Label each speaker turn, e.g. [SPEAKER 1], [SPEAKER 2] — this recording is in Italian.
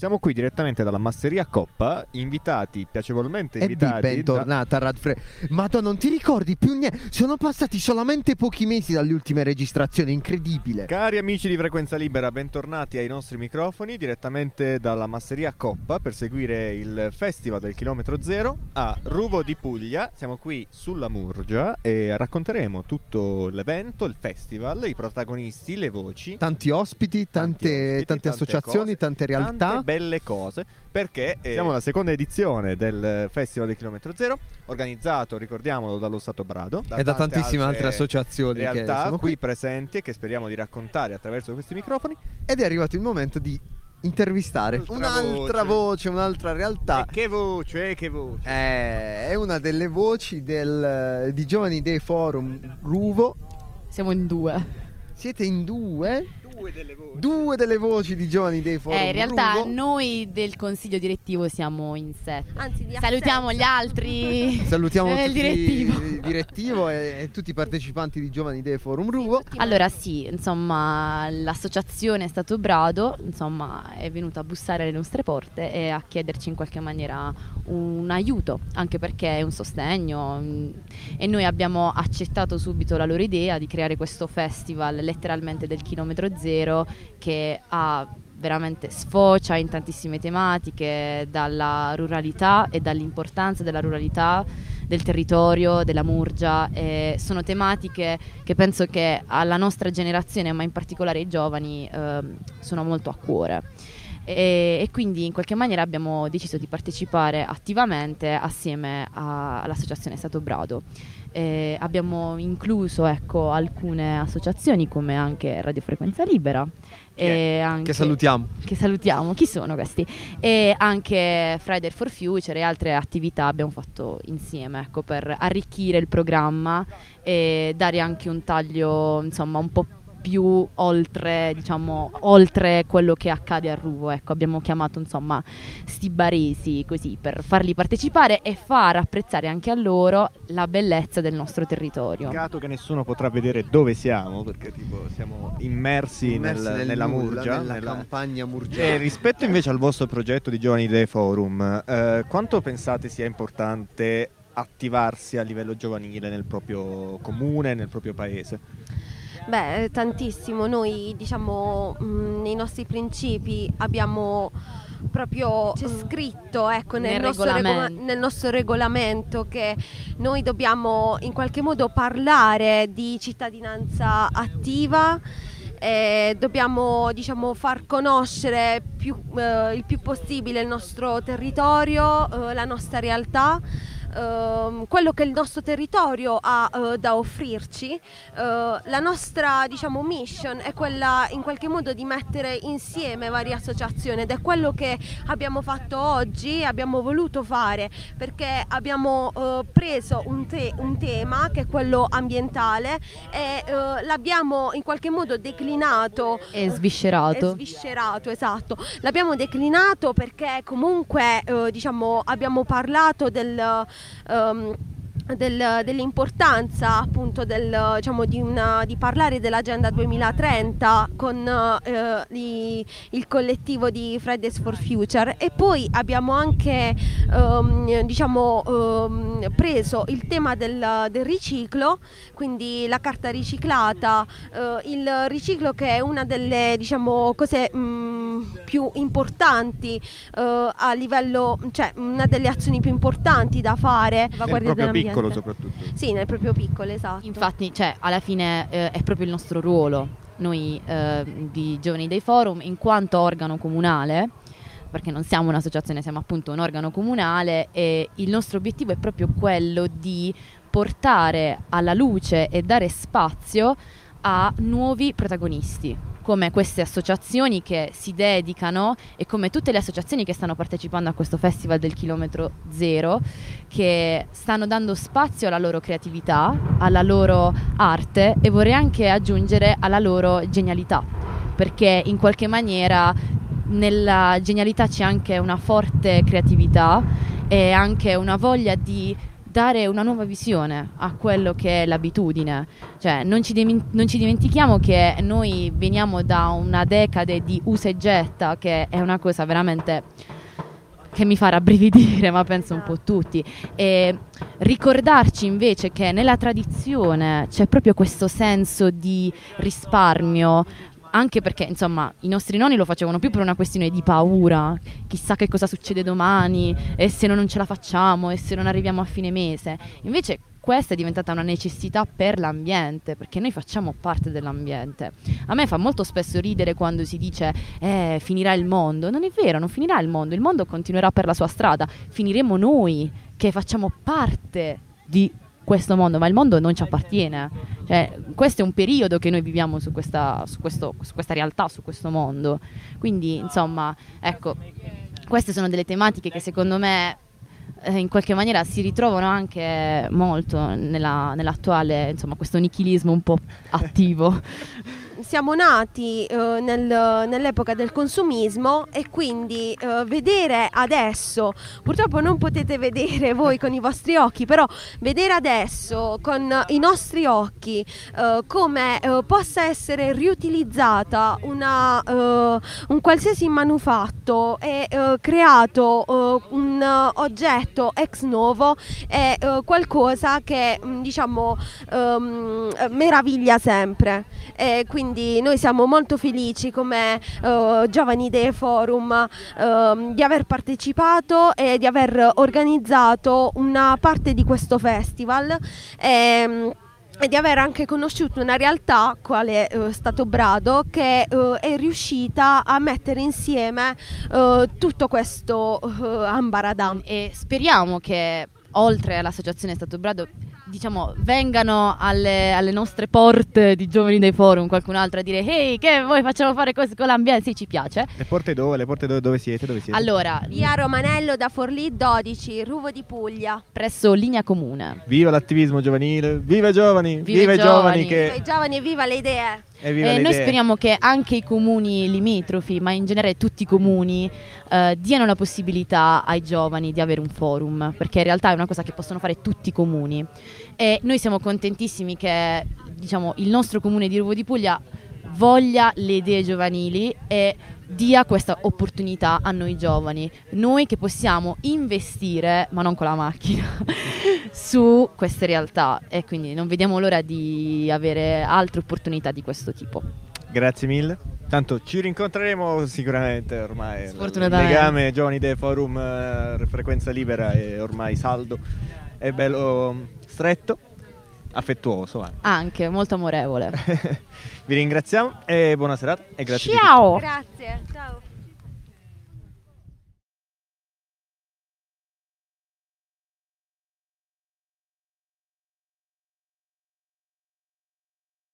[SPEAKER 1] Siamo qui direttamente dalla Masseria Coppa, invitati, piacevolmente
[SPEAKER 2] E
[SPEAKER 1] invitati.
[SPEAKER 2] di bentornata a Radfre. Madonna, non ti ricordi più niente? Sono passati solamente pochi mesi dalle ultime registrazioni, incredibile.
[SPEAKER 1] Cari amici di Frequenza Libera, bentornati ai nostri microfoni direttamente dalla Masseria Coppa per seguire il Festival del Chilometro Zero a Ruvo di Puglia. Siamo qui sulla Murgia e racconteremo tutto l'evento, il festival, i protagonisti, le voci.
[SPEAKER 2] Tanti ospiti, tante,
[SPEAKER 1] ospiti,
[SPEAKER 2] tante associazioni,
[SPEAKER 1] cose,
[SPEAKER 2] tante realtà.
[SPEAKER 1] Tante belle cose perché eh, siamo alla seconda edizione del Festival del Chilometro Zero, organizzato, ricordiamolo, dallo Stato Brado
[SPEAKER 2] e da tantissime altre associazioni che
[SPEAKER 1] realtà
[SPEAKER 2] sono
[SPEAKER 1] qui presenti e che speriamo di raccontare attraverso questi microfoni.
[SPEAKER 2] Ed è arrivato il momento di intervistare
[SPEAKER 1] Un'altra
[SPEAKER 2] un'altra
[SPEAKER 1] voce.
[SPEAKER 2] voce, un'altra realtà.
[SPEAKER 1] E che voce, che voce.
[SPEAKER 2] Eh, è una delle voci del, di Giovani Day Forum Ruvo.
[SPEAKER 3] Siamo in due.
[SPEAKER 2] Siete in due?
[SPEAKER 1] Due delle voci.
[SPEAKER 2] Due delle voci di Giovani Day Forum
[SPEAKER 3] Eh, in realtà
[SPEAKER 2] Ruvo.
[SPEAKER 3] noi del consiglio direttivo siamo in sette.
[SPEAKER 4] Anzi, di
[SPEAKER 3] Salutiamo
[SPEAKER 4] assenza.
[SPEAKER 3] gli altri.
[SPEAKER 2] Salutiamo
[SPEAKER 3] il direttivo.
[SPEAKER 2] il direttivo e, e tutti i partecipanti di Giovani Day Forum Ruvo.
[SPEAKER 3] Allora sì, insomma, l'associazione Stato Brado, insomma, è venuta a bussare alle nostre porte e a chiederci in qualche maniera un aiuto, anche perché è un sostegno mm, e noi abbiamo accettato subito la loro idea di creare questo festival letteralmente del chilometro zero che ha veramente sfocia in tantissime tematiche, dalla ruralità e dall'importanza della ruralità del territorio, della Murgia. e sono tematiche che penso che alla nostra generazione, ma in particolare ai giovani, ehm, sono molto a cuore. E, e quindi in qualche maniera abbiamo deciso di partecipare attivamente assieme a- all'associazione Stato Brado. E abbiamo incluso ecco, alcune associazioni come anche Radio Frequenza Libera. E anche,
[SPEAKER 2] Che salutiamo.
[SPEAKER 3] che salutiamo, chi sono questi? E anche Friday for Future e altre attività abbiamo fatto insieme ecco, per arricchire il programma e dare anche un taglio insomma un po' più oltre, diciamo, oltre quello che accade a Ruvo. Ecco, abbiamo chiamato insomma sti baresi così per farli partecipare e far apprezzare anche a loro la bellezza del nostro territorio.
[SPEAKER 1] Peccato che nessuno potrà vedere dove siamo, perché tipo siamo immersi,
[SPEAKER 2] Immersi
[SPEAKER 1] nel-
[SPEAKER 2] nel
[SPEAKER 1] nella
[SPEAKER 2] nulla,
[SPEAKER 1] Murgia.
[SPEAKER 2] nella
[SPEAKER 1] nella-
[SPEAKER 2] campagna
[SPEAKER 1] E
[SPEAKER 2] murgiana.
[SPEAKER 1] rispetto invece al vostro progetto di Giovani Day Forum, eh, quanto pensate sia importante attivarsi a livello giovanile nel proprio comune, nel proprio paese?
[SPEAKER 4] Beh, eh, tantissimo. Noi, diciamo, mh, nei nostri principi abbiamo proprio c'è scritto ecco, nel,
[SPEAKER 3] Nel
[SPEAKER 4] nostro
[SPEAKER 3] regolamento.
[SPEAKER 4] nel nostro regolamento che noi dobbiamo in qualche modo parlare di cittadinanza attiva eh, dobbiamo diciamo, far conoscere più, eh, il più possibile il nostro territorio, eh, la nostra realtà, ehm, quello che il nostro territorio ha eh, da offrirci. Eh, la nostra diciamo, mission è quella in qualche modo di mettere insieme varie associazioni ed è quello che abbiamo fatto oggi, abbiamo voluto fare perché abbiamo eh, preso un, te- un tema che è quello ambientale e eh, l'abbiamo in qualche modo declinato
[SPEAKER 3] E sviscerato.
[SPEAKER 4] è sviscerato, esatto. L'abbiamo declinato perché comunque eh, diciamo, abbiamo parlato del, ehm, del- dell'importanza appunto del, diciamo, di, una- di parlare dell'agenda 2030 con eh, i- il collettivo di Fridays for Future. E poi abbiamo anche ehm, diciamo, ehm, preso il tema del, del riciclo, quindi la carta riciclata, eh, il riciclo che è una delle diciamo, cose mh, più importanti eh, a livello, cioè una delle azioni più importanti da fare.
[SPEAKER 1] Nel proprio piccolo soprattutto.
[SPEAKER 4] Sì, nel proprio piccolo, esatto.
[SPEAKER 3] Infatti, cioè, alla fine eh, è proprio il nostro ruolo, noi eh, di Giovani dei Forum, in quanto organo comunale, perché non siamo un'associazione, siamo appunto un organo comunale e il nostro obiettivo è proprio quello di portare alla luce e dare spazio a nuovi protagonisti, come queste associazioni che si dedicano e come tutte le associazioni che stanno partecipando a questo festival del chilometro zero, che stanno dando spazio alla loro creatività, alla loro arte e vorrei anche aggiungere alla loro genialità, perché in qualche maniera nella genialità c'è anche una forte creatività e anche una voglia di dare una nuova visione a quello che è l'abitudine. Cioè, non ci, dimen- non ci dimentichiamo che noi veniamo da una decade di usa e getta, che è una cosa veramente che mi fa rabbrividire, ma penso un po' tutti. E ricordarci invece che nella tradizione c'è proprio questo senso di risparmio, anche perché insomma i nostri nonni lo facevano più per una questione di paura, chissà che cosa succede domani e se non ce la facciamo e se non arriviamo a fine mese. Invece questa è diventata una necessità per l'ambiente, perché noi facciamo parte dell'ambiente. A me fa molto spesso ridere quando si dice eh, finirà il mondo. Non è vero, non finirà il mondo, il mondo continuerà per la sua strada, finiremo noi che facciamo parte di questo mondo, ma il mondo non ci appartiene. Cioè, questo è un periodo che noi viviamo su questa, su, questo, su questa realtà, su questo mondo. Quindi, insomma, ecco, queste sono delle tematiche che secondo me eh, in qualche maniera si ritrovano anche molto nella, nell'attuale, insomma, questo nichilismo un po' attivo
[SPEAKER 4] siamo nati eh, nel, nell'epoca del consumismo e quindi eh, vedere adesso, purtroppo non potete vedere voi con i vostri occhi, però vedere adesso con i nostri occhi eh, come eh, possa essere riutilizzata una, eh, un qualsiasi manufatto e eh, creato un oggetto ex novo è qualcosa che mm, diciamo um, meraviglia sempre. E quindi quindi noi siamo molto felici come uh, Giovani Idee Forum uh, di aver partecipato e di aver organizzato una parte di questo festival. E, ehm, e di aver anche conosciuto una realtà, quale è uh, stato Brado, che uh, è riuscita a mettere insieme uh, tutto questo uh, ambaradan.
[SPEAKER 3] E speriamo che oltre all'associazione Stato Brado diciamo, vengano alle, alle, nostre porte di giovani dei forum qualcun altro a dire ehi che voi facciamo fare cose con l'ambiente, sì ci piace.
[SPEAKER 1] Le porte dove? Le porte dove, dove siete? Dove siete?
[SPEAKER 3] Allora,
[SPEAKER 4] via Romanello da Forlì 12, Ruvo di Puglia.
[SPEAKER 3] Presso Linea Comune.
[SPEAKER 1] Viva l'attivismo giovanile, viva i giovani,
[SPEAKER 3] viva,
[SPEAKER 1] viva
[SPEAKER 3] i giovani.
[SPEAKER 1] giovani che...
[SPEAKER 4] Viva i giovani e viva le idee.
[SPEAKER 3] Eh, noi speriamo che anche i comuni limitrofi, ma in generale tutti i comuni, eh, diano la possibilità ai giovani di avere un forum, perché in realtà è una cosa che possono fare tutti i comuni. E noi siamo contentissimi che diciamo, il nostro comune di Ruvo di Puglia voglia le idee giovanili e dia questa opportunità a noi giovani, noi che possiamo investire, ma non con la macchina, su queste realtà e quindi non vediamo l'ora di avere altre opportunità di questo tipo.
[SPEAKER 1] Grazie mille. Tanto ci rincontreremo sicuramente ormai. Il legame Giovani Idee Forum eh, Frequenza Libera è ormai saldo, è bello stretto, affettuoso anche.
[SPEAKER 3] Anche, molto amorevole.
[SPEAKER 1] Vi ringraziamo e buona serata e grazie.
[SPEAKER 3] Ciao.
[SPEAKER 4] Grazie, ciao.